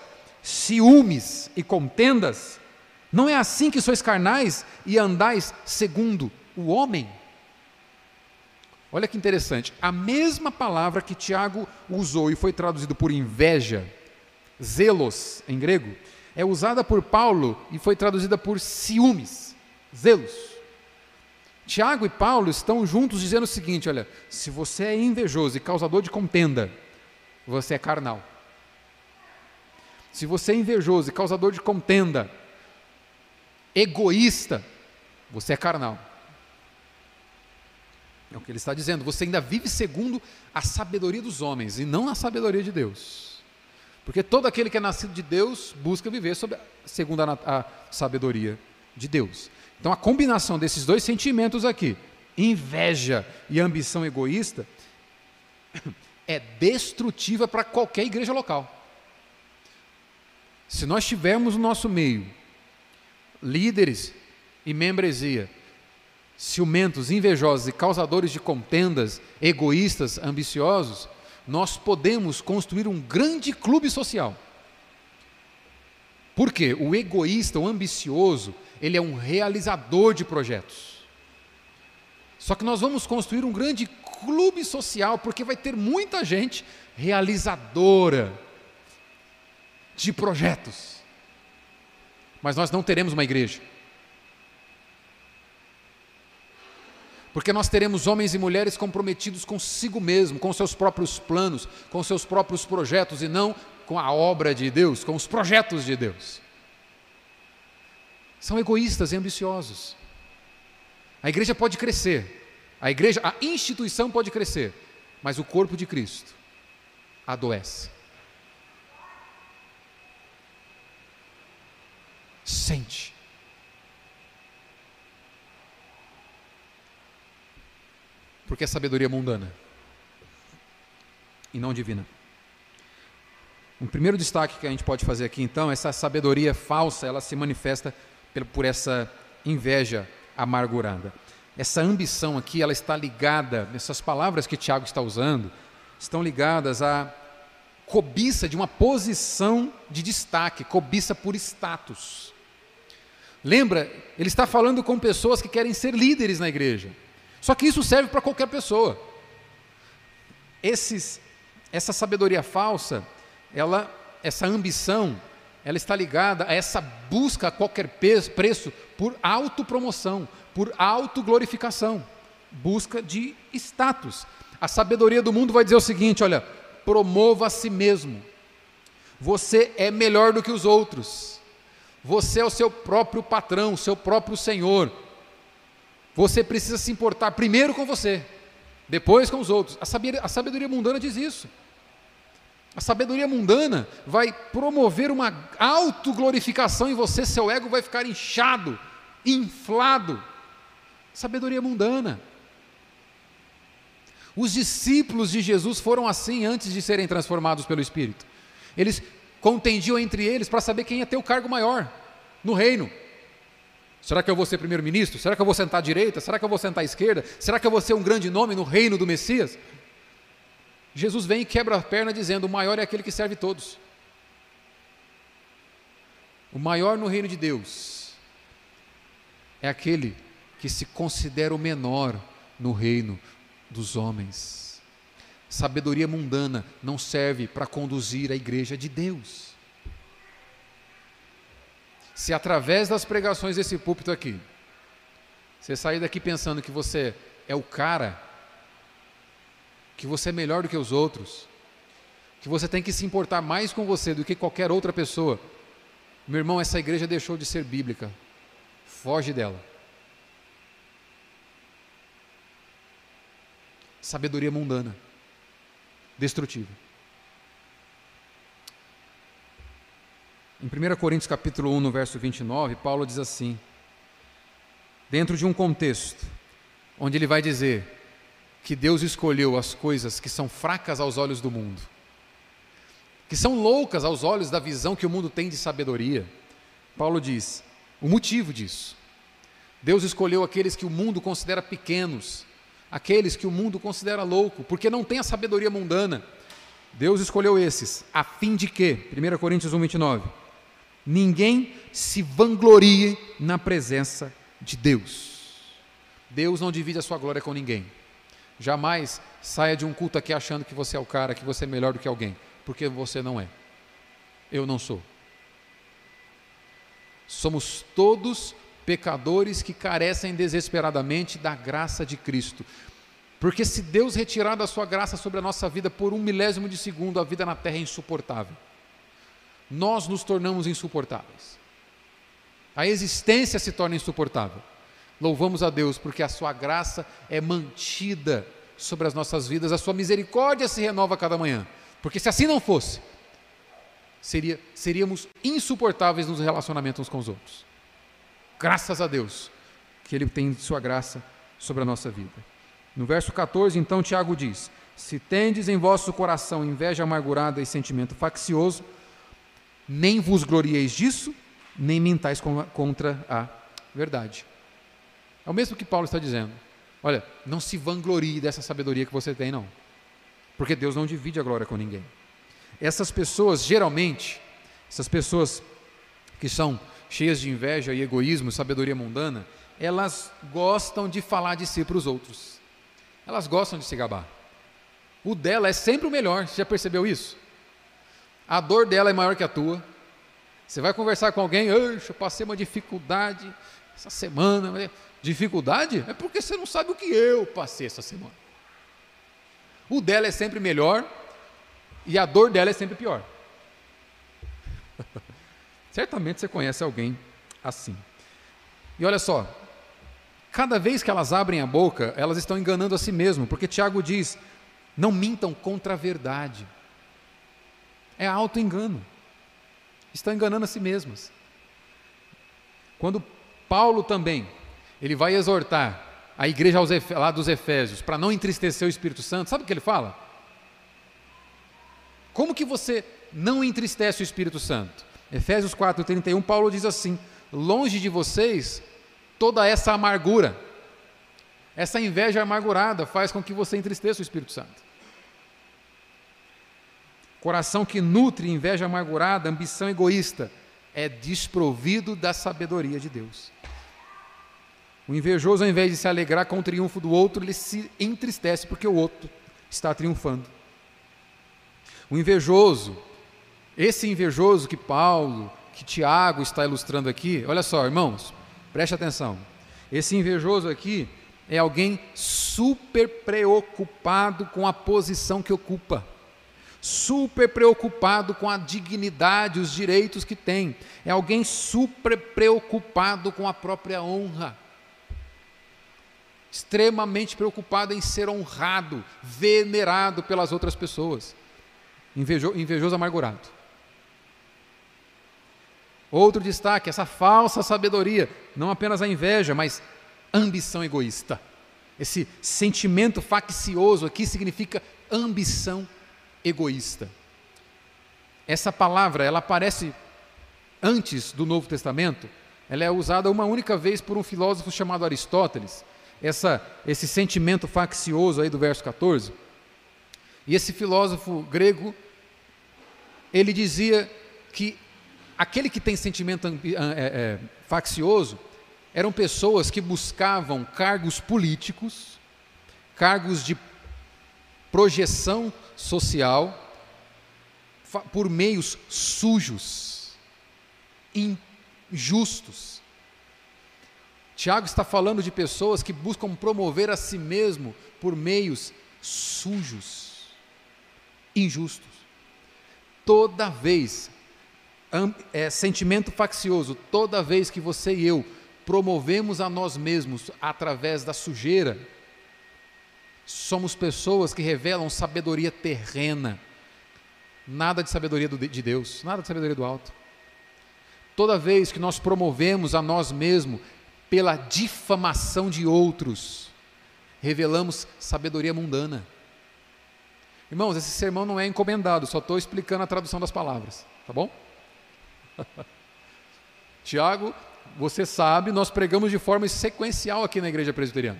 ciúmes e contendas, não é assim que sois carnais e andais segundo o homem? Olha que interessante. A mesma palavra que Tiago usou e foi traduzido por inveja, zelos em grego, é usada por Paulo e foi traduzida por ciúmes, zelos. Tiago e Paulo estão juntos dizendo o seguinte: olha, se você é invejoso e causador de contenda, você é carnal. Se você é invejoso e causador de contenda, egoísta, você é carnal. É o que ele está dizendo. Você ainda vive segundo a sabedoria dos homens e não a sabedoria de Deus. Porque todo aquele que é nascido de Deus busca viver segundo a, a sabedoria de Deus. Então a combinação desses dois sentimentos aqui, inveja e ambição egoísta, [coughs] é destrutiva para qualquer igreja local. Se nós tivermos no nosso meio líderes e membresia ciumentos, invejosos e causadores de contendas, egoístas, ambiciosos, nós podemos construir um grande clube social. Por quê? O egoísta, o ambicioso, ele é um realizador de projetos. Só que nós vamos construir um grande clube social, porque vai ter muita gente realizadora de projetos. Mas nós não teremos uma igreja. Porque nós teremos homens e mulheres comprometidos consigo mesmo, com seus próprios planos, com seus próprios projetos e não com a obra de Deus, com os projetos de Deus. São egoístas e ambiciosos. A igreja pode crescer, a igreja, a instituição pode crescer, mas o corpo de Cristo adoece. Sente porque é sabedoria mundana e não divina. Um primeiro destaque que a gente pode fazer aqui, então, essa sabedoria falsa, ela se manifesta por essa inveja amargurada. Essa ambição aqui, ela está ligada, essas palavras que Tiago está usando, estão ligadas à cobiça de uma posição de destaque, cobiça por status. Lembra, ele está falando com pessoas que querem ser líderes na igreja. Só que isso serve para qualquer pessoa. Esses, essa sabedoria falsa, ela, essa ambição, ela está ligada a essa busca a qualquer preço por autopromoção, por autoglorificação, busca de status. A sabedoria do mundo vai dizer o seguinte: olha, promova a si mesmo. Você é melhor do que os outros. Você é o seu próprio patrão, o seu próprio senhor. Você precisa se importar primeiro com você, depois com os outros. A sabedoria, a sabedoria mundana diz isso. A sabedoria mundana vai promover uma autoglorificação em você, seu ego vai ficar inchado, inflado. Sabedoria mundana. Os discípulos de Jesus foram assim antes de serem transformados pelo Espírito. Eles contendiam entre eles para saber quem ia ter o cargo maior no reino. Será que eu vou ser primeiro-ministro? Será que eu vou sentar à direita? Será que eu vou sentar à esquerda? Será que eu vou ser um grande nome no reino do Messias? Jesus vem e quebra a perna dizendo: o maior é aquele que serve todos. O maior no reino de Deus é aquele que se considera o menor no reino dos homens. Sabedoria mundana não serve para conduzir a igreja de Deus se através das pregações desse púlpito aqui, você sair daqui pensando que você é o cara, que você é melhor do que os outros, que você tem que se importar mais com você do que qualquer outra pessoa, meu irmão, essa igreja deixou de ser bíblica. Foge dela. Sabedoria mundana, destrutiva. Em 1 Coríntios capítulo 1, no verso 29, Paulo diz assim: dentro de um contexto onde ele vai dizer que Deus escolheu as coisas que são fracas aos olhos do mundo, que são loucas aos olhos da visão que o mundo tem de sabedoria. Paulo diz: o motivo disso. Deus escolheu aqueles que o mundo considera pequenos, aqueles que o mundo considera louco, porque não tem a sabedoria mundana. Deus escolheu esses, a fim de que, 1 Coríntios 1, 29, ninguém se vanglorie na presença de Deus. Deus não divide a sua glória com ninguém. Jamais saia de um culto aqui achando que você é o cara, que você é melhor do que alguém, porque você não é. Eu não sou. Somos todos pecadores que carecem desesperadamente da graça de Cristo. Porque se Deus retirar da sua graça sobre a nossa vida por um milésimo de segundo, a vida na terra é insuportável. Nós nos tornamos insuportáveis. A existência se torna insuportável. Louvamos a Deus porque a sua graça é mantida sobre as nossas vidas, a sua misericórdia se renova a cada manhã. Porque se assim não fosse, seria, seríamos insuportáveis nos relacionamentos uns com os outros. Graças a Deus que Ele tem Sua graça sobre a nossa vida. No verso 14, então, Tiago diz: Se tendes em vosso coração inveja amargurada e sentimento faccioso, nem vos glorieis disso, nem mintais contra a verdade. É o mesmo que Paulo está dizendo. Olha, não se vanglorie dessa sabedoria que você tem, não. Porque Deus não divide a glória com ninguém. Essas pessoas, geralmente, essas pessoas que são cheias de inveja e egoísmo, sabedoria mundana, elas gostam de falar de si para os outros. Elas gostam de se gabar. O dela é sempre o melhor, você já percebeu isso? A dor dela é maior que a tua. Você vai conversar com alguém, eu passei uma dificuldade essa semana. Dificuldade? É porque você não sabe o que eu passei essa semana. O dela é sempre melhor e a dor dela é sempre pior. [laughs] Certamente você conhece alguém assim. E olha só, cada vez que elas abrem a boca, elas estão enganando a si mesmo, porque Tiago diz: não mintam contra a verdade. É auto-engano. Estão enganando a si mesmas. Quando Paulo também, ele vai exortar a igreja lá dos Efésios para não entristecer o Espírito Santo, sabe o que ele fala? Como que você não entristece o Espírito Santo? Efésios 4:31, Paulo diz assim: "Longe de vocês toda essa amargura. Essa inveja amargurada faz com que você entristeça o Espírito Santo. Coração que nutre inveja amargurada, ambição egoísta, é desprovido da sabedoria de Deus. O invejoso, ao invés de se alegrar com o triunfo do outro, ele se entristece porque o outro está triunfando. O invejoso, esse invejoso que Paulo, que Tiago está ilustrando aqui, olha só, irmãos, preste atenção. Esse invejoso aqui é alguém super preocupado com a posição que ocupa, super preocupado com a dignidade, os direitos que tem, é alguém super preocupado com a própria honra, extremamente preocupado em ser honrado, venerado pelas outras pessoas, invejoso, invejoso amargurado. Outro destaque, essa falsa sabedoria, não apenas a inveja, mas ambição egoísta. Esse sentimento faccioso aqui significa ambição egoísta. Essa palavra, ela aparece antes do Novo Testamento, ela é usada uma única vez por um filósofo chamado Aristóteles. Essa, esse sentimento faccioso aí do verso 14. E esse filósofo grego, ele dizia que aquele que tem sentimento é, é, faccioso eram pessoas que buscavam cargos políticos, cargos de projeção social, por meios sujos, injustos. Tiago está falando de pessoas que buscam promover a si mesmo por meios sujos, injustos. Toda vez é, sentimento faccioso, toda vez que você e eu promovemos a nós mesmos através da sujeira, somos pessoas que revelam sabedoria terrena, nada de sabedoria de Deus, nada de sabedoria do alto. Toda vez que nós promovemos a nós mesmos pela difamação de outros, revelamos sabedoria mundana. Irmãos, esse sermão não é encomendado, só estou explicando a tradução das palavras, tá bom? [laughs] Tiago, você sabe, nós pregamos de forma sequencial aqui na igreja presbiteriana.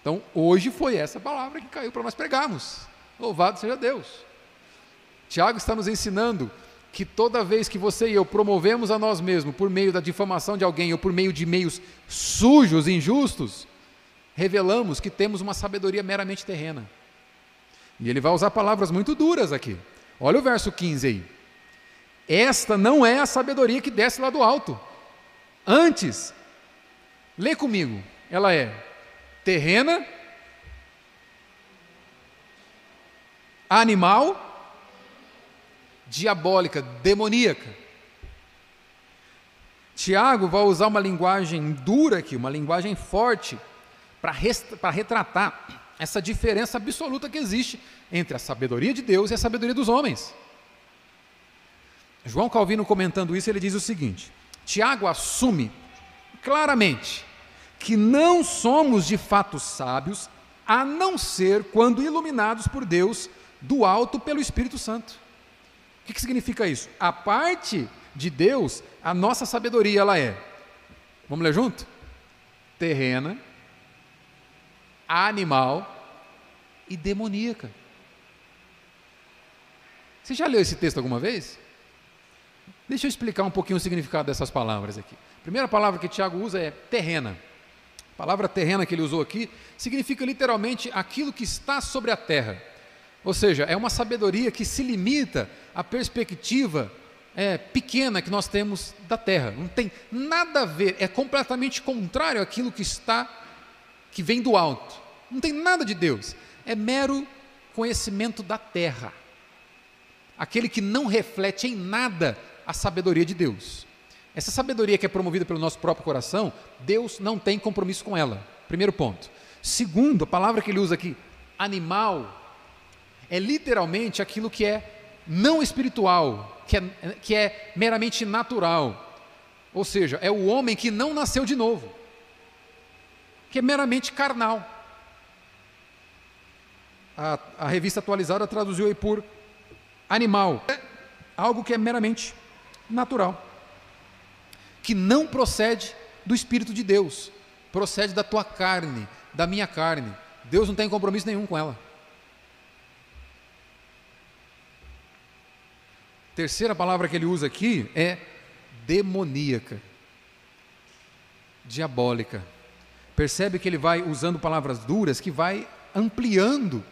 Então, hoje foi essa palavra que caiu para nós pregarmos. Louvado seja Deus. Tiago está nos ensinando que toda vez que você e eu promovemos a nós mesmos por meio da difamação de alguém ou por meio de meios sujos, injustos, revelamos que temos uma sabedoria meramente terrena. E ele vai usar palavras muito duras aqui. Olha o verso 15 aí. Esta não é a sabedoria que desce lá do alto. Antes, lê comigo, ela é terrena, animal, diabólica, demoníaca. Tiago vai usar uma linguagem dura aqui, uma linguagem forte, para retratar essa diferença absoluta que existe entre a sabedoria de Deus e a sabedoria dos homens. João Calvino comentando isso, ele diz o seguinte: Tiago assume claramente que não somos de fato sábios, a não ser quando iluminados por Deus do alto pelo Espírito Santo. O que, que significa isso? A parte de Deus, a nossa sabedoria ela é, vamos ler junto? Terrena, animal e demoníaca. Você já leu esse texto alguma vez? Deixa eu explicar um pouquinho o significado dessas palavras aqui. A primeira palavra que Tiago usa é terrena. A palavra terrena que ele usou aqui significa literalmente aquilo que está sobre a terra. Ou seja, é uma sabedoria que se limita à perspectiva é, pequena que nós temos da terra. Não tem nada a ver, é completamente contrário àquilo que está, que vem do alto. Não tem nada de Deus. É mero conhecimento da terra. Aquele que não reflete em nada a sabedoria de Deus. Essa sabedoria que é promovida pelo nosso próprio coração, Deus não tem compromisso com ela. Primeiro ponto. Segundo, a palavra que ele usa aqui, animal, é literalmente aquilo que é não espiritual, que é, que é meramente natural. Ou seja, é o homem que não nasceu de novo, que é meramente carnal. A, a revista atualizada traduziu aí por animal, é algo que é meramente natural, que não procede do Espírito de Deus, procede da tua carne, da minha carne. Deus não tem compromisso nenhum com ela. Terceira palavra que ele usa aqui é demoníaca, diabólica. Percebe que ele vai usando palavras duras que vai ampliando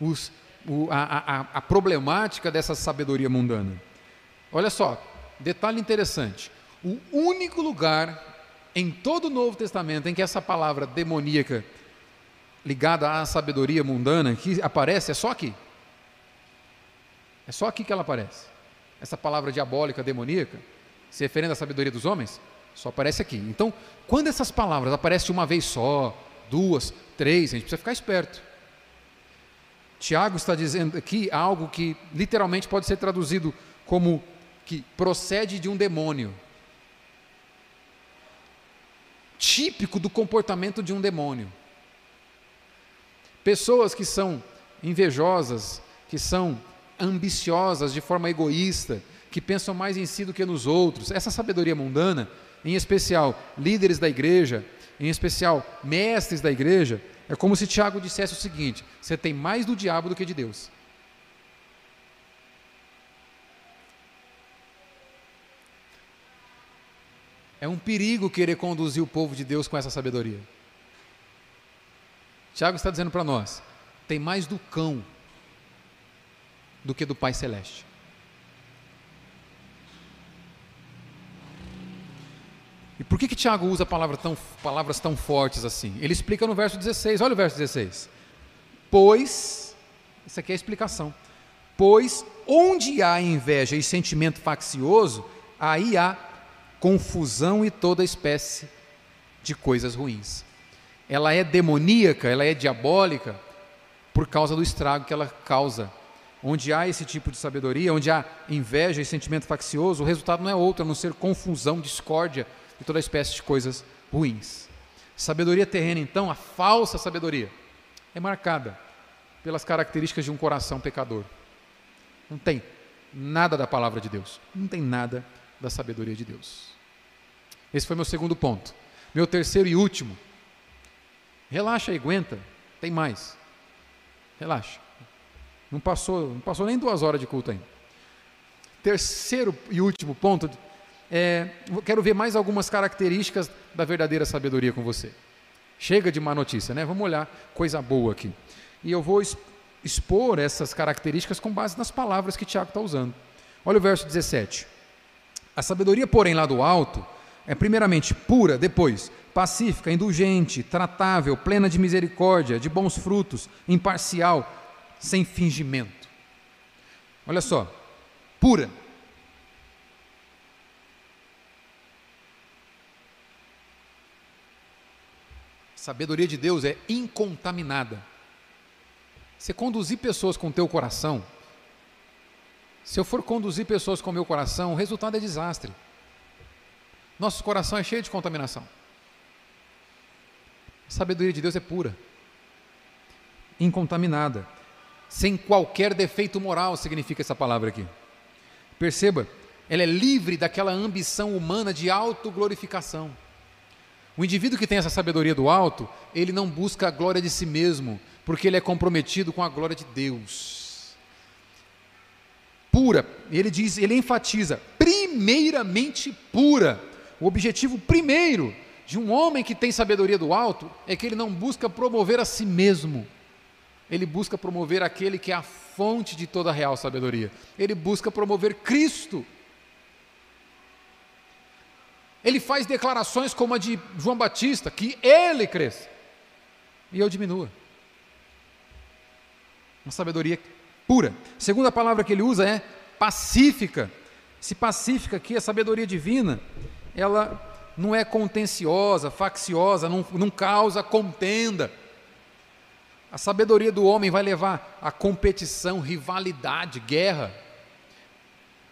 os, o, a, a, a problemática dessa sabedoria mundana. Olha só, detalhe interessante: o único lugar em todo o Novo Testamento em que essa palavra demoníaca ligada à sabedoria mundana que aparece é só aqui. É só aqui que ela aparece. Essa palavra diabólica, demoníaca, se referendo à sabedoria dos homens, só aparece aqui. Então, quando essas palavras aparecem uma vez só, duas, três, a gente precisa ficar esperto. Tiago está dizendo aqui algo que literalmente pode ser traduzido como que procede de um demônio. Típico do comportamento de um demônio. Pessoas que são invejosas, que são ambiciosas de forma egoísta, que pensam mais em si do que nos outros. Essa sabedoria mundana, em especial líderes da igreja, em especial mestres da igreja, é como se Tiago dissesse o seguinte: você tem mais do diabo do que de Deus. É um perigo querer conduzir o povo de Deus com essa sabedoria. Tiago está dizendo para nós: tem mais do cão do que do Pai Celeste. E por que, que Tiago usa palavra tão, palavras tão fortes assim? Ele explica no verso 16, olha o verso 16. Pois, isso aqui é a explicação. Pois onde há inveja e sentimento faccioso, aí há confusão e toda espécie de coisas ruins. Ela é demoníaca, ela é diabólica por causa do estrago que ela causa. Onde há esse tipo de sabedoria, onde há inveja e sentimento faccioso, o resultado não é outro a não ser confusão, discórdia e toda espécie de coisas ruins. Sabedoria terrena, então, a falsa sabedoria, é marcada pelas características de um coração pecador. Não tem nada da palavra de Deus, não tem nada da sabedoria de Deus. Esse foi meu segundo ponto. Meu terceiro e último. Relaxa e aguenta, tem mais. Relaxa. Não passou, não passou nem duas horas de culto ainda. Terceiro e último ponto é, quero ver mais algumas características da verdadeira sabedoria com você. Chega de má notícia, né? Vamos olhar coisa boa aqui. E eu vou expor essas características com base nas palavras que Tiago está usando. Olha o verso 17. A sabedoria, porém, lá do alto, é primeiramente pura, depois pacífica, indulgente, tratável, plena de misericórdia, de bons frutos, imparcial, sem fingimento. Olha só, pura. A sabedoria de Deus é incontaminada. Você conduzir pessoas com o teu coração, se eu for conduzir pessoas com o meu coração, o resultado é desastre. Nosso coração é cheio de contaminação. A sabedoria de Deus é pura, incontaminada, sem qualquer defeito moral, significa essa palavra aqui. Perceba, ela é livre daquela ambição humana de autoglorificação. O indivíduo que tem essa sabedoria do alto, ele não busca a glória de si mesmo, porque ele é comprometido com a glória de Deus. Pura, ele diz, ele enfatiza, primeiramente pura. O objetivo primeiro de um homem que tem sabedoria do alto é que ele não busca promover a si mesmo. Ele busca promover aquele que é a fonte de toda a real sabedoria. Ele busca promover Cristo. Ele faz declarações como a de João Batista, que ele cresça e eu diminua. Uma sabedoria pura. Segunda palavra que ele usa é pacífica. Se pacífica aqui, a sabedoria divina, ela não é contenciosa, facciosa, não, não causa contenda. A sabedoria do homem vai levar a competição, rivalidade, guerra.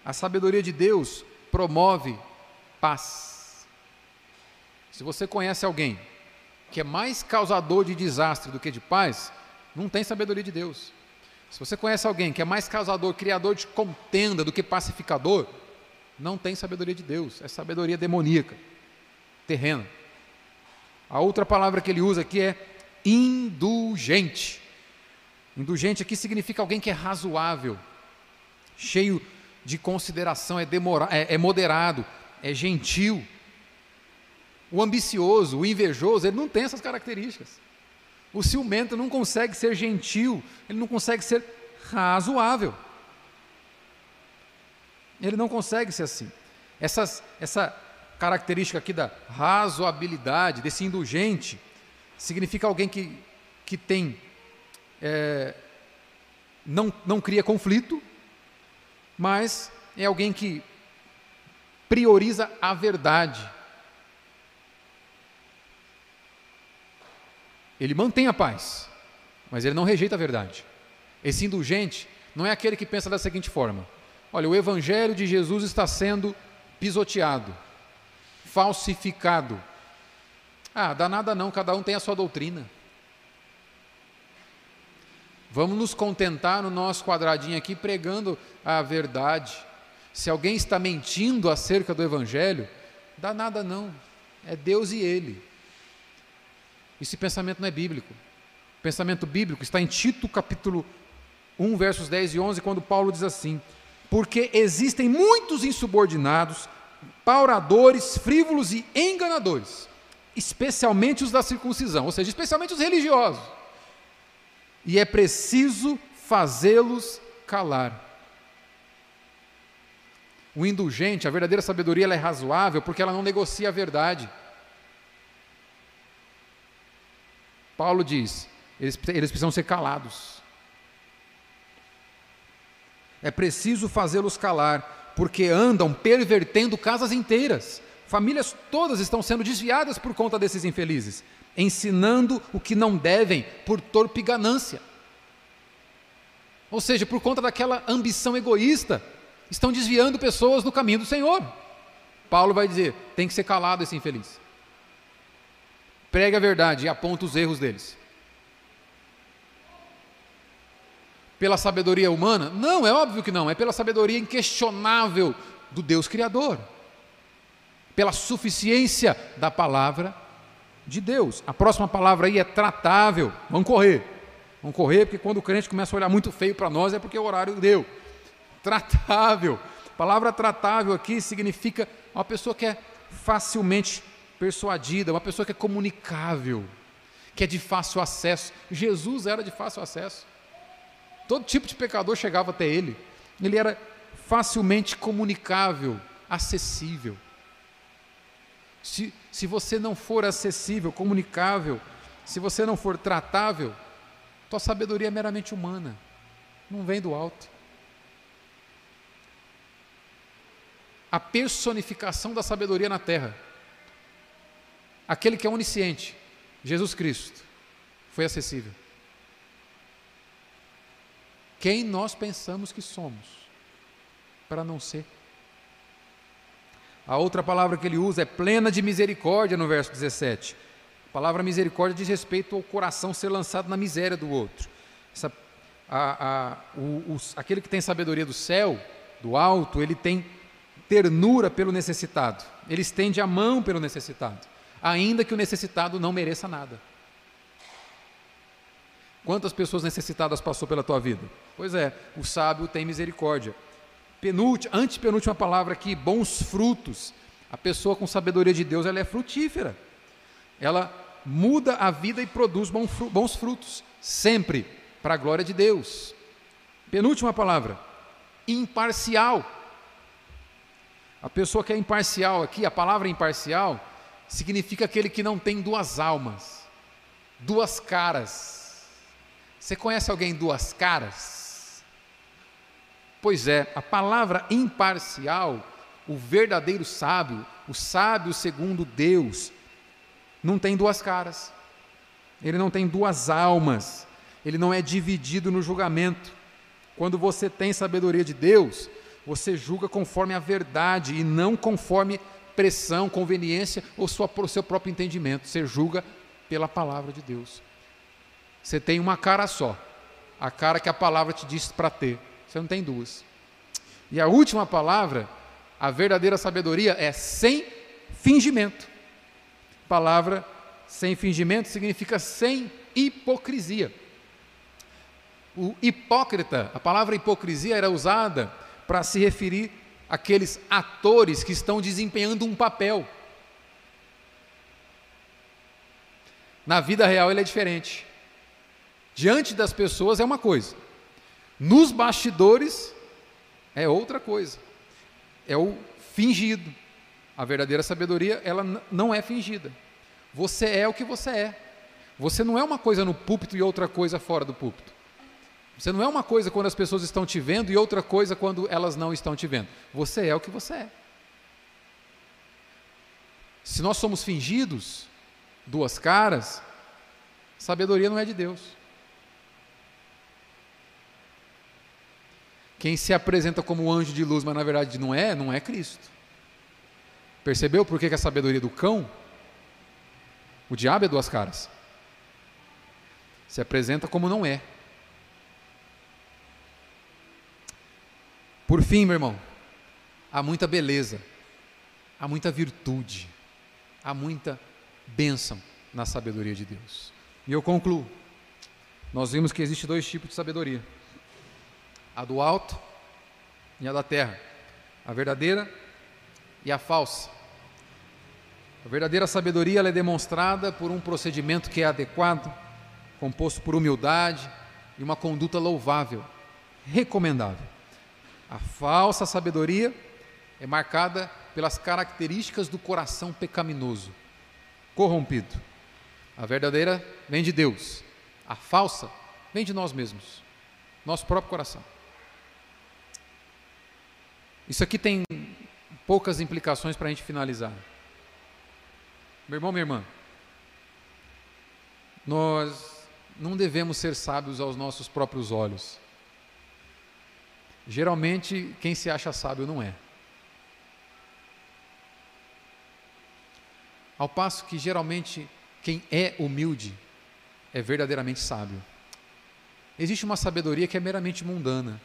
A sabedoria de Deus promove paz. Se você conhece alguém que é mais causador de desastre do que de paz, não tem sabedoria de Deus. Se você conhece alguém que é mais causador, criador de contenda do que pacificador, não tem sabedoria de Deus, é sabedoria demoníaca, terrena. A outra palavra que ele usa aqui é indulgente. Indulgente aqui significa alguém que é razoável, cheio de consideração, é, demora, é, é moderado, é gentil. O ambicioso, o invejoso, ele não tem essas características. O ciumento não consegue ser gentil, ele não consegue ser razoável. Ele não consegue ser assim. Essas, essa característica aqui da razoabilidade, desse indulgente, significa alguém que, que tem. É, não, não cria conflito, mas é alguém que prioriza a verdade. Ele mantém a paz, mas ele não rejeita a verdade. Esse indulgente não é aquele que pensa da seguinte forma: olha, o evangelho de Jesus está sendo pisoteado, falsificado. Ah, dá nada não, cada um tem a sua doutrina. Vamos nos contentar no nosso quadradinho aqui pregando a verdade. Se alguém está mentindo acerca do evangelho, dá nada não. É Deus e ele. Esse pensamento não é bíblico. O pensamento bíblico está em Tito capítulo 1, versos 10 e 11, quando Paulo diz assim: Porque existem muitos insubordinados, pauradores, frívolos e enganadores, especialmente os da circuncisão, ou seja, especialmente os religiosos. E é preciso fazê-los calar. O indulgente, a verdadeira sabedoria, ela é razoável porque ela não negocia a verdade. Paulo diz: eles, eles precisam ser calados. É preciso fazê-los calar, porque andam pervertendo casas inteiras. Famílias todas estão sendo desviadas por conta desses infelizes, ensinando o que não devem por torpe ganância. Ou seja, por conta daquela ambição egoísta, estão desviando pessoas do caminho do Senhor. Paulo vai dizer: tem que ser calado esse infeliz pregue a verdade e aponta os erros deles. Pela sabedoria humana? Não, é óbvio que não, é pela sabedoria inquestionável do Deus Criador, pela suficiência da palavra de Deus. A próxima palavra aí é tratável. Vamos correr. Vamos correr, porque quando o crente começa a olhar muito feio para nós é porque o horário deu. Tratável. A palavra tratável aqui significa uma pessoa que é facilmente persuadida, uma pessoa que é comunicável, que é de fácil acesso. Jesus era de fácil acesso. Todo tipo de pecador chegava até ele. Ele era facilmente comunicável, acessível. Se, se você não for acessível, comunicável, se você não for tratável, tua sabedoria é meramente humana, não vem do alto. A personificação da sabedoria na terra, aquele que é onisciente, Jesus Cristo, foi acessível. Quem nós pensamos que somos para não ser? A outra palavra que ele usa é plena de misericórdia no verso 17. A palavra misericórdia diz respeito ao coração ser lançado na miséria do outro. Essa, a, a, o, os, aquele que tem sabedoria do céu, do alto, ele tem ternura pelo necessitado, ele estende a mão pelo necessitado, ainda que o necessitado não mereça nada. Quantas pessoas necessitadas passou pela tua vida? Pois é, o sábio tem misericórdia. Penúltima, antepenúltima palavra aqui, bons frutos. A pessoa com sabedoria de Deus, ela é frutífera. Ela muda a vida e produz bons frutos, sempre para a glória de Deus. Penúltima palavra, imparcial. A pessoa que é imparcial aqui, a palavra imparcial, significa aquele que não tem duas almas, duas caras. Você conhece alguém duas caras? Pois é, a palavra imparcial, o verdadeiro sábio, o sábio segundo Deus, não tem duas caras, ele não tem duas almas, ele não é dividido no julgamento. Quando você tem sabedoria de Deus, você julga conforme a verdade e não conforme pressão, conveniência ou sua, seu próprio entendimento. Você julga pela palavra de Deus. Você tem uma cara só, a cara que a palavra te diz para ter. Você não tem duas. E a última palavra, a verdadeira sabedoria, é sem fingimento. Palavra sem fingimento significa sem hipocrisia. O hipócrita, a palavra hipocrisia era usada para se referir àqueles atores que estão desempenhando um papel. Na vida real ele é diferente. Diante das pessoas é uma coisa, nos bastidores é outra coisa. É o fingido. A verdadeira sabedoria, ela não é fingida. Você é o que você é. Você não é uma coisa no púlpito e outra coisa fora do púlpito. Você não é uma coisa quando as pessoas estão te vendo e outra coisa quando elas não estão te vendo. Você é o que você é. Se nós somos fingidos, duas caras, sabedoria não é de Deus. Quem se apresenta como anjo de luz, mas na verdade não é, não é Cristo. Percebeu por que, a sabedoria do cão? O diabo é duas caras. Se apresenta como não é. Por fim, meu irmão, há muita beleza, há muita virtude, há muita bênção na sabedoria de Deus. E eu concluo. Nós vimos que existe dois tipos de sabedoria a do alto e a da terra, a verdadeira e a falsa. A verdadeira sabedoria é demonstrada por um procedimento que é adequado, composto por humildade e uma conduta louvável, recomendável. A falsa sabedoria é marcada pelas características do coração pecaminoso, corrompido. A verdadeira vem de Deus, a falsa vem de nós mesmos, nosso próprio coração. Isso aqui tem poucas implicações para a gente finalizar. Meu irmão, minha irmã, nós não devemos ser sábios aos nossos próprios olhos. Geralmente, quem se acha sábio não é. Ao passo que, geralmente, quem é humilde é verdadeiramente sábio. Existe uma sabedoria que é meramente mundana.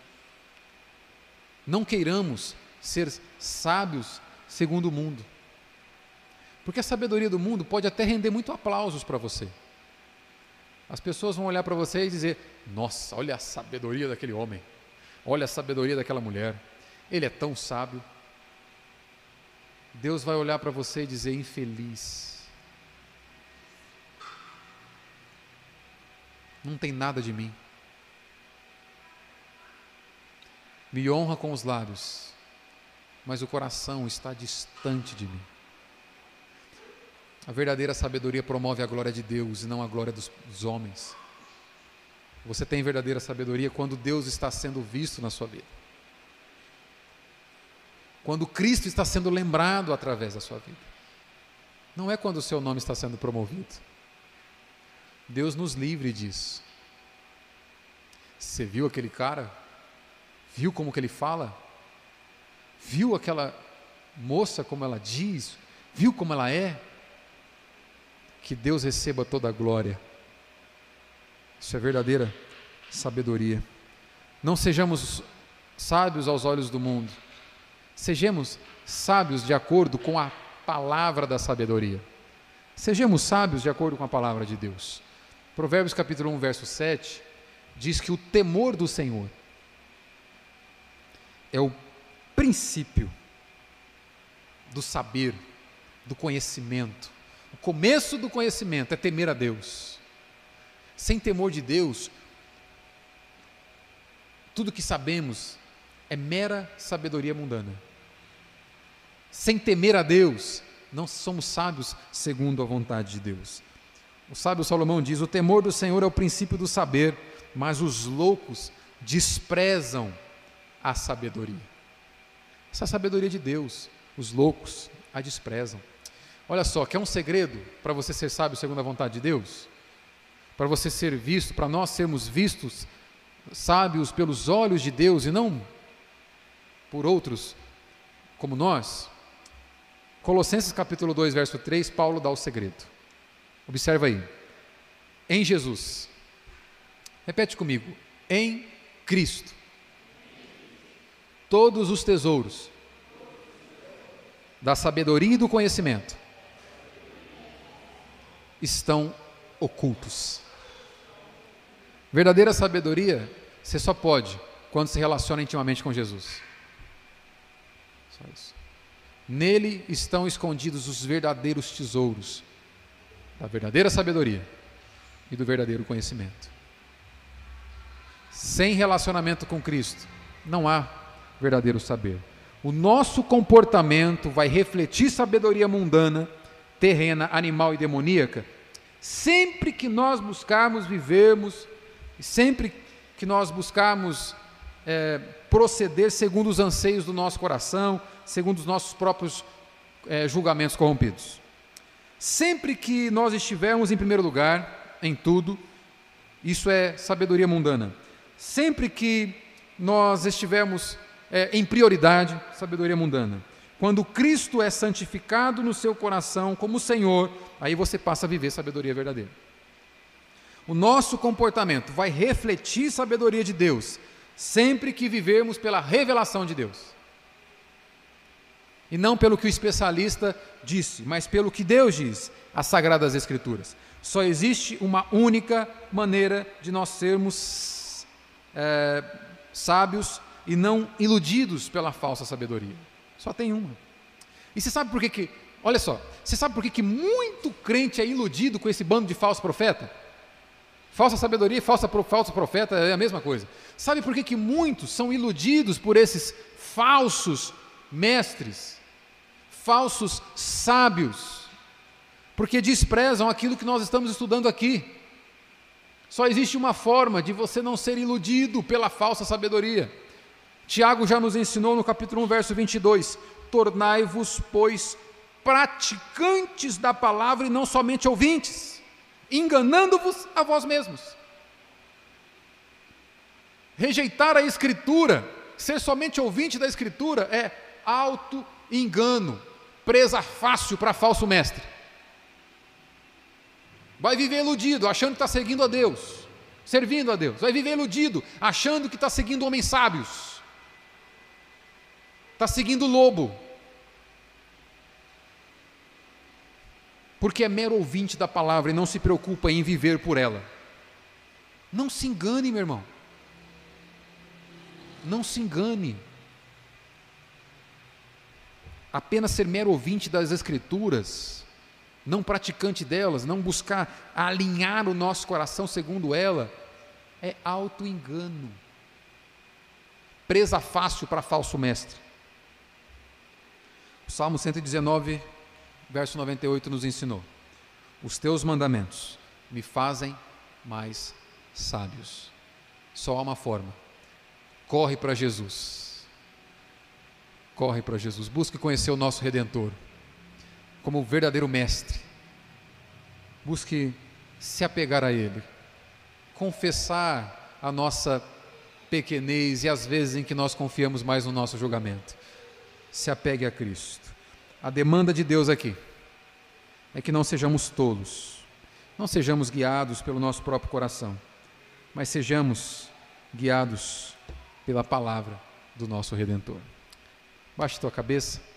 Não queiramos ser sábios segundo o mundo. Porque a sabedoria do mundo pode até render muito aplausos para você. As pessoas vão olhar para você e dizer: Nossa, olha a sabedoria daquele homem, olha a sabedoria daquela mulher, ele é tão sábio. Deus vai olhar para você e dizer: Infeliz. não tem nada de mim. Me honra com os lábios, mas o coração está distante de mim. A verdadeira sabedoria promove a glória de Deus e não a glória dos, homens. Você tem verdadeira sabedoria quando Deus está sendo visto na sua vida. Quando Cristo está sendo lembrado através da sua vida. Não é quando o seu nome está sendo promovido. Deus nos livre disso. Você viu aquele cara? Viu como que ele fala? Viu aquela moça como ela diz? Viu como ela é? Que Deus receba toda a glória. Isso é verdadeira sabedoria. Não sejamos sábios aos olhos do mundo. Sejamos sábios de acordo com a palavra da sabedoria. Sejamos sábios de acordo com a palavra de Deus. Provérbios capítulo 1, verso 7 diz que o temor do Senhor é o princípio do saber, do conhecimento. O começo do conhecimento é temer a Deus. Sem temor de Deus, tudo que sabemos é mera sabedoria mundana. Sem temer a Deus, não somos sábios segundo a vontade de Deus. O sábio Salomão diz: O temor do Senhor é o princípio do saber, mas os loucos desprezam a sabedoria. Essa sabedoria de Deus, os loucos a desprezam. Olha só, quer um segredo para você ser sábio segundo a vontade de Deus? Para você ser visto, para nós sermos vistos sábios pelos olhos de Deus e não por outros como nós? Colossenses capítulo 2, verso 3, Paulo dá o segredo. Observa aí. Em Jesus. Repete comigo. Em Cristo todos os tesouros da sabedoria e do conhecimento estão ocultos. Verdadeira sabedoria você só pode quando se relaciona intimamente com Jesus. Só isso. Nele estão escondidos os verdadeiros tesouros da verdadeira sabedoria e do verdadeiro conhecimento. Sem relacionamento com Cristo, não há verdadeiro saber. O nosso comportamento vai refletir sabedoria mundana, terrena, animal e demoníaca, sempre que nós buscarmos vivermos, sempre que nós buscarmos é, proceder segundo os anseios do nosso coração, segundo os nossos próprios é, julgamentos corrompidos. Sempre que nós estivermos em primeiro lugar em tudo, isso é sabedoria mundana. Sempre que nós estivermos é, em prioridade, sabedoria mundana. Quando Cristo é santificado no seu coração como Senhor, aí você passa a viver sabedoria verdadeira. O nosso comportamento vai refletir sabedoria de Deus, sempre que vivermos pela revelação de Deus. E não pelo que o especialista disse, mas pelo que Deus diz, as Sagradas Escrituras. Só existe uma única maneira de nós sermos é, sábios e não iludidos pela falsa sabedoria. Só tem uma. E você sabe por que, que olha só, você sabe por que, que muito crente é iludido com esse bando de falso profeta? Falsa sabedoria e falsa, falso profeta é a mesma coisa. Sabe por que, que muitos são iludidos por esses falsos mestres, falsos sábios? Porque desprezam aquilo que nós estamos estudando aqui. Só existe uma forma de você não ser iludido pela falsa sabedoria. Tiago já nos ensinou no capítulo 1, verso 22: Tornai-vos, pois, praticantes da palavra e não somente ouvintes, enganando-vos a vós mesmos. Rejeitar a Escritura, ser somente ouvinte da Escritura, é auto-engano, presa fácil para falso mestre. Vai viver iludido, achando que está seguindo a Deus, servindo a Deus. Vai viver iludido, achando que está seguindo homens sábios está seguindo o lobo. Porque é mero ouvinte da palavra e não se preocupa em viver por ela. Não se engane, meu irmão. Não se engane. Apenas ser mero ouvinte das Escrituras não praticante delas, não buscar alinhar o nosso coração segundo ela, é auto-engano. Presa fácil para falso mestre. Salmo 119, verso 98 nos ensinou: Os teus mandamentos me fazem mais sábios. Só há uma forma. Corre para Jesus. Corre para Jesus. Busque conhecer o nosso Redentor como o verdadeiro mestre. Busque se apegar a Ele, confessar a nossa pequenez e as vezes em que nós confiamos mais no nosso julgamento. Se apegue a Cristo. A demanda de Deus aqui é que não sejamos tolos, não sejamos guiados pelo nosso próprio coração, mas sejamos guiados pela palavra do nosso Redentor. Baixe tua cabeça.